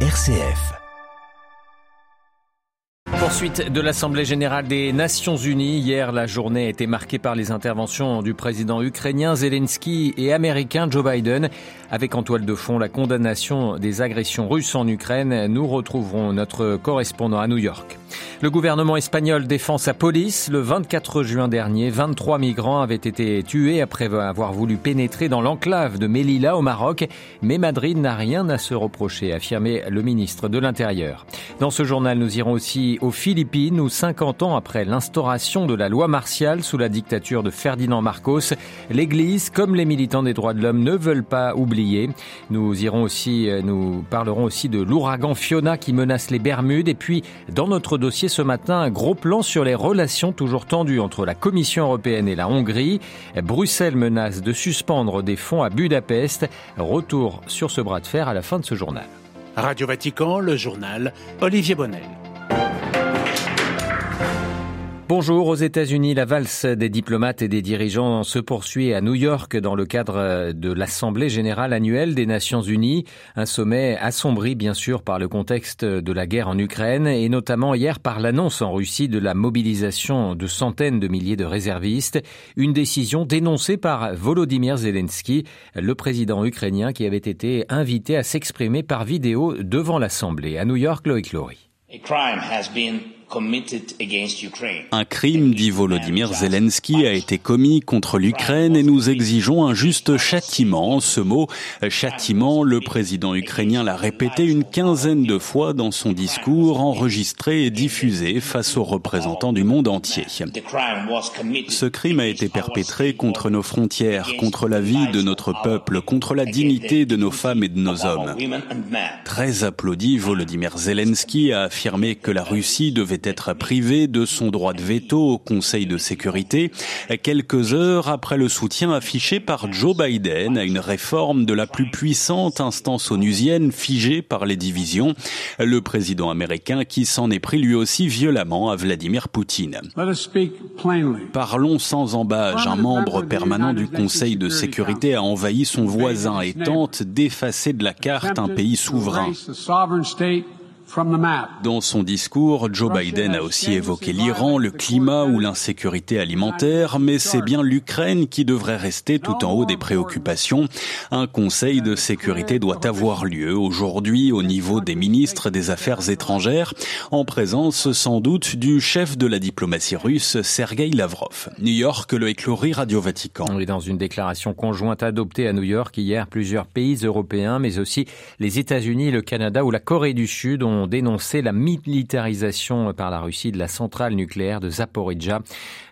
RCF. Poursuite de l'Assemblée générale des Nations unies. Hier, la journée a été marquée par les interventions du président ukrainien Zelensky et américain Joe Biden. Avec en toile de fond la condamnation des agressions russes en Ukraine, nous retrouverons notre correspondant à New York. Le gouvernement espagnol défend sa police. Le 24 juin dernier, 23 migrants avaient été tués après avoir voulu pénétrer dans l'enclave de Melilla au Maroc. Mais Madrid n'a rien à se reprocher, affirmait le ministre de l'Intérieur. Dans ce journal, nous irons aussi aux Philippines où 50 ans après l'instauration de la loi martiale sous la dictature de Ferdinand Marcos, l'Église comme les militants des droits de l'homme ne veulent pas oublier. Nous irons aussi, euh, nous parlerons aussi de l'ouragan Fiona qui menace les Bermudes et puis dans notre dossier ce matin un gros plan sur les relations toujours tendues entre la Commission européenne et la Hongrie. Bruxelles menace de suspendre des fonds à Budapest. Retour sur ce bras de fer à la fin de ce journal. Radio Vatican, le journal Olivier Bonnel. Bonjour aux États-Unis. La valse des diplomates et des dirigeants se poursuit à New York dans le cadre de l'Assemblée générale annuelle des Nations unies. Un sommet assombri bien sûr par le contexte de la guerre en Ukraine et notamment hier par l'annonce en Russie de la mobilisation de centaines de milliers de réservistes. Une décision dénoncée par Volodymyr Zelensky, le président ukrainien qui avait été invité à s'exprimer par vidéo devant l'Assemblée. À New York, Loïc Lori. Un crime, dit Volodymyr Zelensky, a été commis contre l'Ukraine et nous exigeons un juste châtiment. Ce mot, châtiment, le président ukrainien l'a répété une quinzaine de fois dans son discours enregistré et diffusé face aux représentants du monde entier. Ce crime a été perpétré contre nos frontières, contre la vie de notre peuple, contre la dignité de nos femmes et de nos hommes. Très applaudi, Volodymyr Zelensky a affirmé que la Russie devait être privé de son droit de veto au Conseil de sécurité, quelques heures après le soutien affiché par Joe Biden à une réforme de la plus puissante instance onusienne figée par les divisions, le président américain qui s'en est pris lui aussi violemment à Vladimir Poutine. Parlons sans embâge. Un membre permanent du Conseil de sécurité a envahi son voisin et tente d'effacer de la carte un pays souverain. Dans son discours, Joe Biden a aussi évoqué l'Iran, le climat ou l'insécurité alimentaire, mais c'est bien l'Ukraine qui devrait rester tout en haut des préoccupations. Un conseil de sécurité doit avoir lieu aujourd'hui au niveau des ministres des Affaires étrangères, en présence sans doute du chef de la diplomatie russe, Sergei Lavrov. New York, le éclorie Radio Vatican. Oui, dans une déclaration conjointe adoptée à New York hier, plusieurs pays européens, mais aussi les États-Unis, le Canada ou la Corée du Sud ont dénoncé la militarisation par la Russie de la centrale nucléaire de Zaporizhia.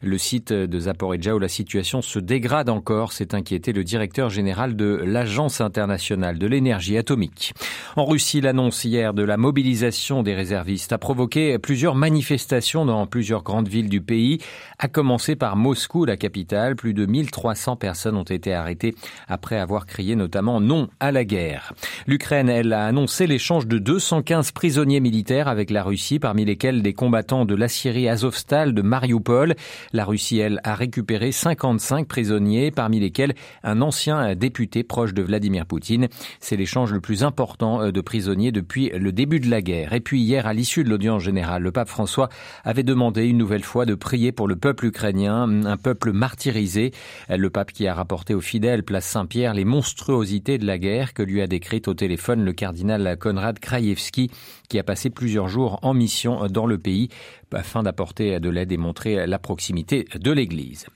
Le site de Zaporizhia où la situation se dégrade encore, s'est inquiété le directeur général de l'Agence internationale de l'énergie atomique. En Russie, l'annonce hier de la mobilisation des réservistes a provoqué plusieurs manifestations dans plusieurs grandes villes du pays, à commencer par Moscou, la capitale. Plus de 1300 personnes ont été arrêtées après avoir crié notamment non à la guerre. L'Ukraine, elle, a annoncé l'échange de 215 prisonniers prisonniers militaires avec la Russie, parmi lesquels des combattants de la Syrie Azovstal de Mariupol. La Russie, elle, a récupéré 55 prisonniers, parmi lesquels un ancien député proche de Vladimir Poutine. C'est l'échange le plus important euh, de prisonniers depuis le début de la guerre. Et puis hier, à l'issue de l'audience générale, le pape François avait demandé une nouvelle fois de prier pour le peuple ukrainien, un peuple martyrisé. Le pape qui a rapporté aux fidèles place Saint-Pierre les monstruosités de la guerre que lui a décrite au téléphone le cardinal Konrad Krajewski qui a passé plusieurs jours en mission dans le pays afin d'apporter de l'aide et montrer la proximité de l'Église.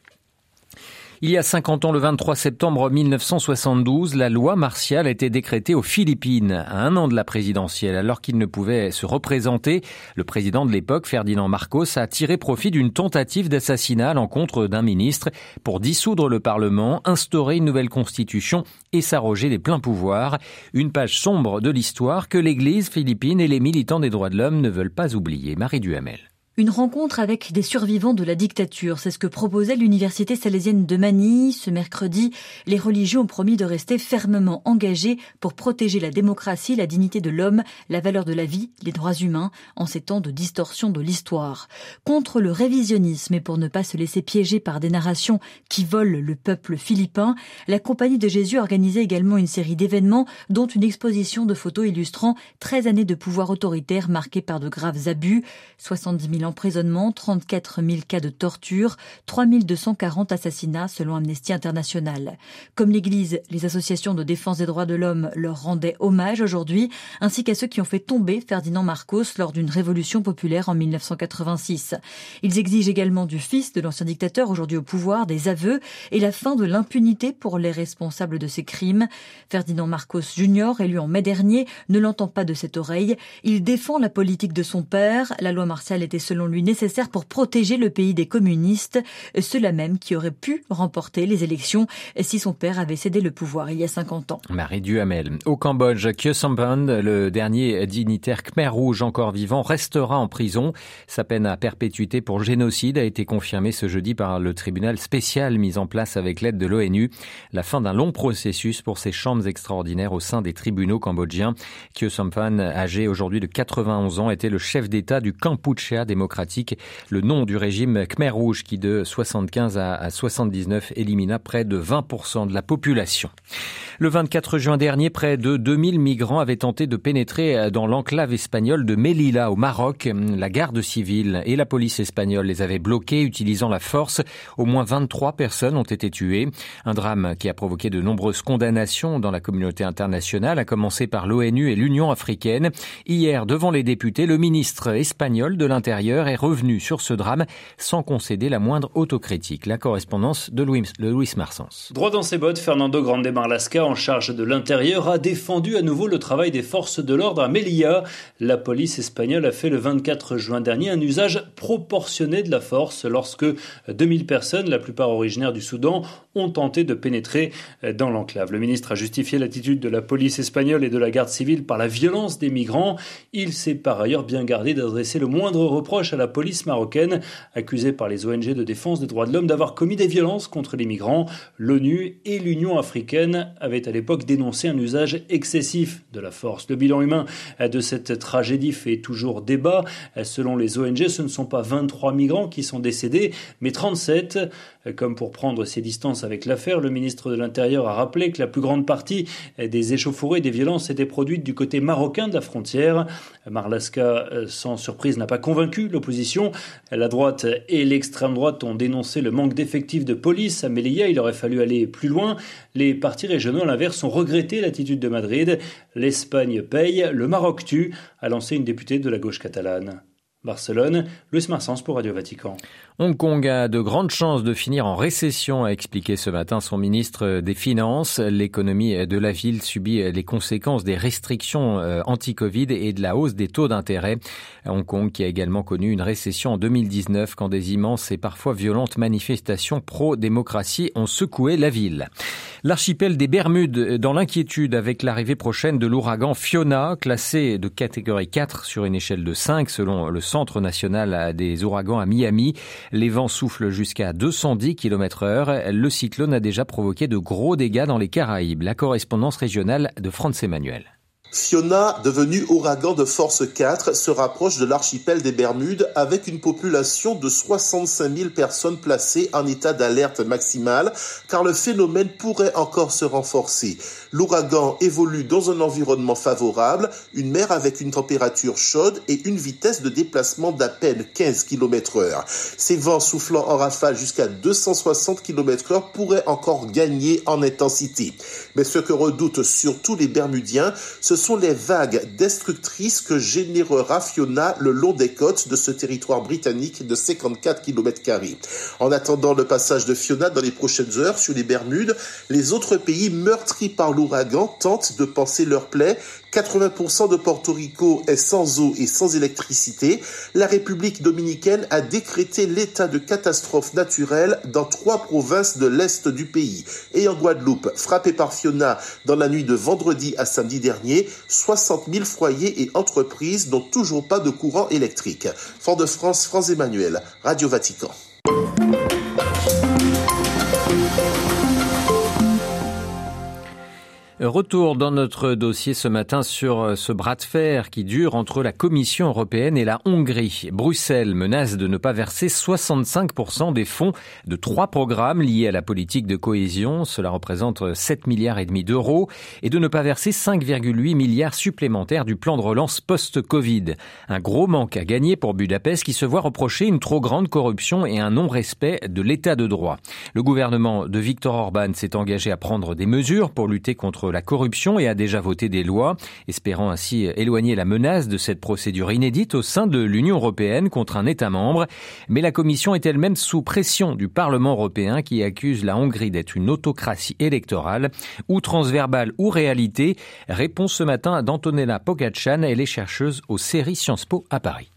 Il y a 50 ans, le 23 septembre 1972, la loi martiale a été décrétée aux Philippines, à un an de la présidentielle. Alors qu'il ne pouvait se représenter, le président de l'époque, Ferdinand Marcos, a tiré profit d'une tentative d'assassinat à l'encontre d'un ministre pour dissoudre le Parlement, instaurer une nouvelle constitution et s'arroger les pleins pouvoirs. Une page sombre de l'histoire que l'Église philippine et les militants des droits de l'homme ne veulent pas oublier. Marie Duhamel. Une rencontre avec des survivants de la dictature, c'est ce que proposait l'université salésienne de Manille. Ce mercredi, les religieux ont promis de rester fermement engagés pour protéger la démocratie, la dignité de l'homme, la valeur de la vie, les droits humains, en ces temps de distorsion de l'histoire. Contre le révisionnisme et pour ne pas se laisser piéger par des narrations qui volent le peuple philippin, la Compagnie de Jésus organisait également une série d'événements, dont une exposition de photos illustrant 13 années de pouvoir autoritaire marquées par de graves abus, 70 000 emprisonnements, 34 000 cas de torture, 3 240 assassinats selon Amnesty International. Comme l'Église, les associations de défense des droits de l'homme leur rendaient hommage aujourd'hui, ainsi qu'à ceux qui ont fait tomber Ferdinand Marcos lors d'une révolution populaire en 1986. Ils exigent également du fils de l'ancien dictateur aujourd'hui au pouvoir des aveux et la fin de l'impunité pour les responsables de ces crimes. Ferdinand Marcos Jr., élu en mai dernier, ne l'entend pas de cette oreille. Il défend la politique de son père. La loi martiale était selon lui nécessaire pour protéger le pays des communistes, ceux-là même qui auraient pu remporter les élections si son père avait cédé le pouvoir il y a 50 ans. Marie Duhamel. Au Cambodge, Kyo Sampan, le dernier dignitaire Khmer Rouge encore vivant, restera en prison. Sa peine à perpétuité pour génocide a été confirmée ce jeudi par le tribunal spécial mis en place avec l'aide de l'ONU. La fin d'un long processus pour ces chambres extraordinaires au sein des tribunaux cambodgiens. Kyo Sampan, âgé aujourd'hui de 91 ans, était le chef d'État du Kampuchea le nom du régime Khmer Rouge qui de 75 à 79 élimina près de 20% de la population. Le 24 juin dernier, près de 2000 migrants avaient tenté de pénétrer dans l'enclave espagnole de Melilla au Maroc. La garde civile et la police espagnole les avaient bloqués utilisant la force. Au moins 23 personnes ont été tuées. Un drame qui a provoqué de nombreuses condamnations dans la communauté internationale, à commencer par l'ONU et l'Union africaine. Hier, devant les députés, le ministre espagnol de l'Intérieur est revenu sur ce drame sans concéder la moindre autocritique. La correspondance de Louis, Louis Marsens. Droit dans ses bottes, Fernando Grande Marlasca, en charge de l'Intérieur, a défendu à nouveau le travail des forces de l'ordre à Melilla. La police espagnole a fait le 24 juin dernier un usage proportionné de la force lorsque 2000 personnes, la plupart originaires du Soudan, ont tenté de pénétrer dans l'enclave. Le ministre a justifié l'attitude de la police espagnole et de la garde civile par la violence des migrants. Il s'est par ailleurs bien gardé d'adresser le moindre reproche à la police marocaine, accusée par les ONG de défense des droits de l'homme d'avoir commis des violences contre les migrants. L'ONU et l'Union africaine avaient à l'époque dénoncé un usage excessif de la force. Le bilan humain de cette tragédie fait toujours débat. Selon les ONG, ce ne sont pas 23 migrants qui sont décédés, mais 37. Comme pour prendre ses distances avec l'affaire, le ministre de l'Intérieur a rappelé que la plus grande partie des échauffourées et des violences étaient produites du côté marocain de la frontière. Marlaska, sans surprise, n'a pas convaincu l'opposition. La droite et l'extrême droite ont dénoncé le manque d'effectifs de police à Melilla. Il aurait fallu aller plus loin. Les partis régionaux, à l'inverse, ont regretté l'attitude de Madrid. L'Espagne paye, le Maroc tue, a lancé une députée de la gauche catalane. Barcelone, Luis Marsens pour Radio Vatican. Hong Kong a de grandes chances de finir en récession, a expliqué ce matin son ministre des Finances. L'économie de la ville subit les conséquences des restrictions euh, anti-Covid et de la hausse des taux d'intérêt. Hong Kong qui a également connu une récession en 2019 quand des immenses et parfois violentes manifestations pro-démocratie ont secoué la ville. L'archipel des Bermudes dans l'inquiétude avec l'arrivée prochaine de l'ouragan Fiona, classé de catégorie 4 sur une échelle de 5 selon le Centre national des ouragans à Miami. Les vents soufflent jusqu'à 210 km heure. Le cyclone a déjà provoqué de gros dégâts dans les Caraïbes. La correspondance régionale de France Emmanuel. Fiona, devenu ouragan de force 4, se rapproche de l'archipel des Bermudes avec une population de 65 000 personnes placées en état d'alerte maximale car le phénomène pourrait encore se renforcer. L'ouragan évolue dans un environnement favorable, une mer avec une température chaude et une vitesse de déplacement d'à peine 15 km heure. Ces vents soufflant en rafale jusqu'à 260 km heure pourraient encore gagner en intensité. Mais ce que redoutent surtout les Bermudiens, sont les vagues destructrices que générera Fiona le long des côtes de ce territoire britannique de 54 km. En attendant le passage de Fiona dans les prochaines heures sur les Bermudes, les autres pays meurtris par l'ouragan tentent de penser leur plaie 80% de Porto Rico est sans eau et sans électricité. La République dominicaine a décrété l'état de catastrophe naturelle dans trois provinces de l'est du pays. Et en Guadeloupe, frappée par Fiona dans la nuit de vendredi à samedi dernier, 60 000 foyers et entreprises n'ont toujours pas de courant électrique. Fort-de-France, France Emmanuel, Radio Vatican. Retour dans notre dossier ce matin sur euh, ce bras de fer qui dure entre la Commission européenne et la Hongrie. Bruxelles menace de ne pas verser 65% des fonds de trois programmes liés à la politique de cohésion. Cela représente 7 milliards et demi d'euros et de ne pas verser 5,8 milliards supplémentaires du plan de relance post-Covid. Un gros manque à gagner pour Budapest qui se voit reprocher une trop grande corruption et un non-respect de l'état de droit. Le gouvernement de Viktor Orban s'est engagé à prendre des mesures pour lutter contre la corruption et a déjà voté des lois, espérant ainsi éloigner la menace de cette procédure inédite au sein de l'Union européenne contre un État membre. Mais la Commission est elle-même sous pression du Parlement européen qui accuse la Hongrie d'être une autocratie électorale, ou transverbale ou réalité? Réponse ce matin d'Antonella Pogachan, elle est chercheuse au série Sciences Po à Paris.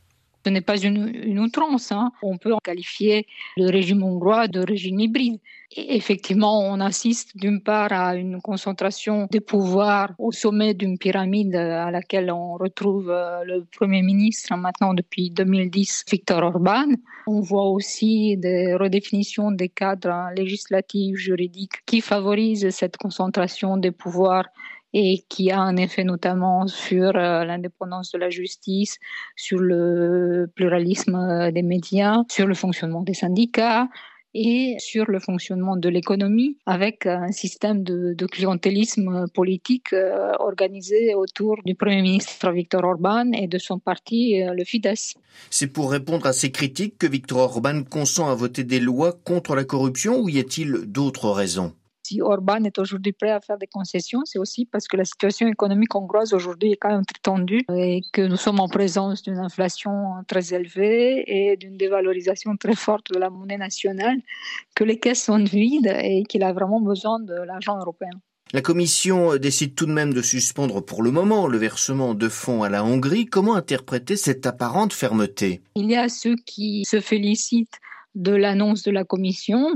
Ce n'est pas une, outrance. Hein. On peut qualifier le régime hongrois de régime hybride. Effectivement, on assiste d'une part à une concentration des pouvoirs au sommet d'une pyramide à laquelle on retrouve euh, le Premier ministre maintenant depuis 2010, Viktor Orban. On voit aussi des redéfinitions des cadres législatifs, juridiques qui favorisent cette concentration des pouvoirs et qui a un effet notamment sur euh, l'indépendance de la justice, sur le pluralisme euh, des médias, sur le fonctionnement des syndicats et sur le fonctionnement de l'économie avec un système de, clientélisme politique euh, organisé autour du Premier ministre Viktor Orban et de son parti, le Fidesz. C'est pour répondre à ces critiques que Viktor Orban consent à voter des lois contre la corruption ou y a-t-il d'autres raisons? Si Orban est aujourd'hui prêt à faire des concessions, c'est aussi parce que la situation économique hongroise aujourd'hui est quand même très tendue et que nous sommes en présence d'une inflation très élevée et d'une dévalorisation très forte de la monnaie nationale, que les caisses sont vides et qu'il a vraiment besoin de l'argent européen. La Commission décide tout de même de suspendre pour le moment le versement de fonds à la Hongrie. Comment interpréter cette apparente fermeté? Il y a ceux qui se félicitent de l'annonce de la Commission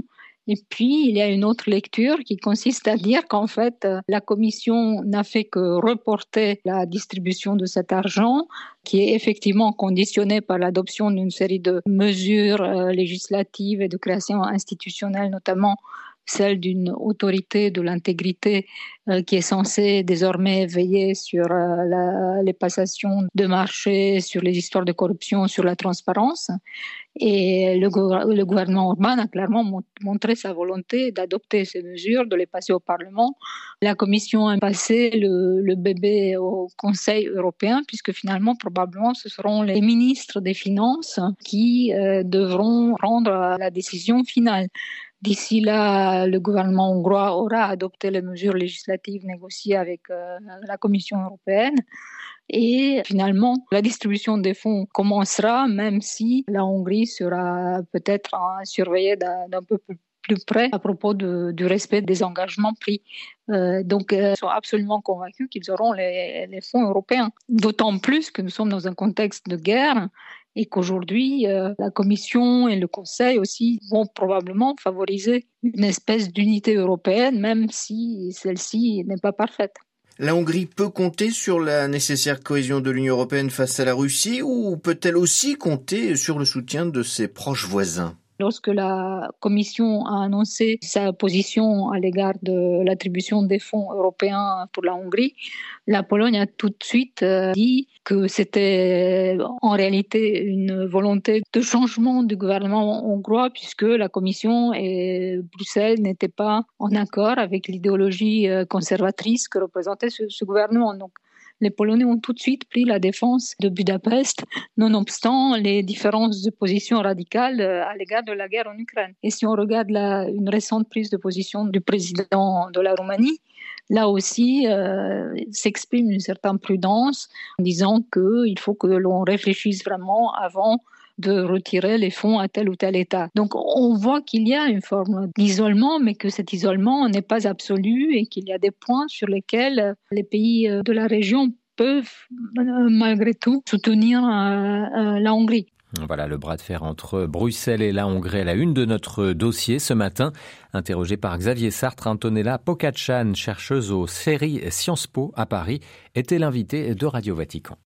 et puis, il y a une autre lecture qui consiste à dire qu'en fait, euh, la Commission n'a fait que reporter la distribution de cet argent, qui est effectivement conditionné par l'adoption d'une série de mesures euh, législatives et de création institutionnelle, notamment celle d'une autorité de l'intégrité euh, qui est censée désormais veiller sur la, les passations de marché, sur les histoires de corruption, sur la transparence. Et le, gouvernement Orban a clairement montré sa volonté d'adopter ces mesures, de les passer au Parlement. La Commission a passé le, bébé au Conseil européen, puisque finalement, probablement, ce seront les ministres des Finances qui euh, devront rendre la décision finale. D'ici là, le gouvernement hongrois aura adopté les mesures législatives négociées avec euh, la Commission européenne. Et finalement, la distribution des fonds commencera, même si la Hongrie sera peut-être surveillée d'un peu plus près à propos du respect des engagements pris. Euh, donc, euh, ils sont absolument convaincus qu'ils auront les, les fonds européens. D'autant plus que nous sommes dans un contexte de guerre et qu'aujourd'hui, euh, la Commission et le Conseil aussi vont probablement favoriser une espèce d'unité européenne, même si celle-ci n'est pas parfaite. La Hongrie peut compter sur la nécessaire cohésion de l'Union européenne face à la Russie ou peut-elle aussi compter sur le soutien de ses proches voisins? Lorsque la Commission a annoncé sa position à l'égard de l'attribution des fonds européens pour la Hongrie, la Pologne a tout de suite euh, dit que c'était en réalité une volonté de changement du gouvernement hongrois puisque la Commission et Bruxelles n'étaient pas en accord avec l'idéologie euh, conservatrice que représentait ce, gouvernement. Les Polonais ont tout de suite pris la défense de Budapest, nonobstant les différences de position radicales euh, à l'égard de la guerre en Ukraine. Et si on regarde la, une récente prise de position du président de la Roumanie, là aussi euh, s'exprime une certaine prudence en disant qu'il faut que l'on réfléchisse vraiment avant de retirer les fonds à tel ou tel État. Donc on voit qu'il y a une forme d'isolement, mais que cet isolement n'est pas absolu et qu'il y a des points sur lesquels les pays de la région peuvent euh, malgré tout soutenir euh, euh, la Hongrie. Voilà le bras de fer entre Bruxelles et la Hongrie à la une de notre dossier ce matin. Interrogé par Xavier Sartre, Antonella Pocachan, chercheuse aux séries Sciences Po à Paris, était l'invité de Radio Vatican.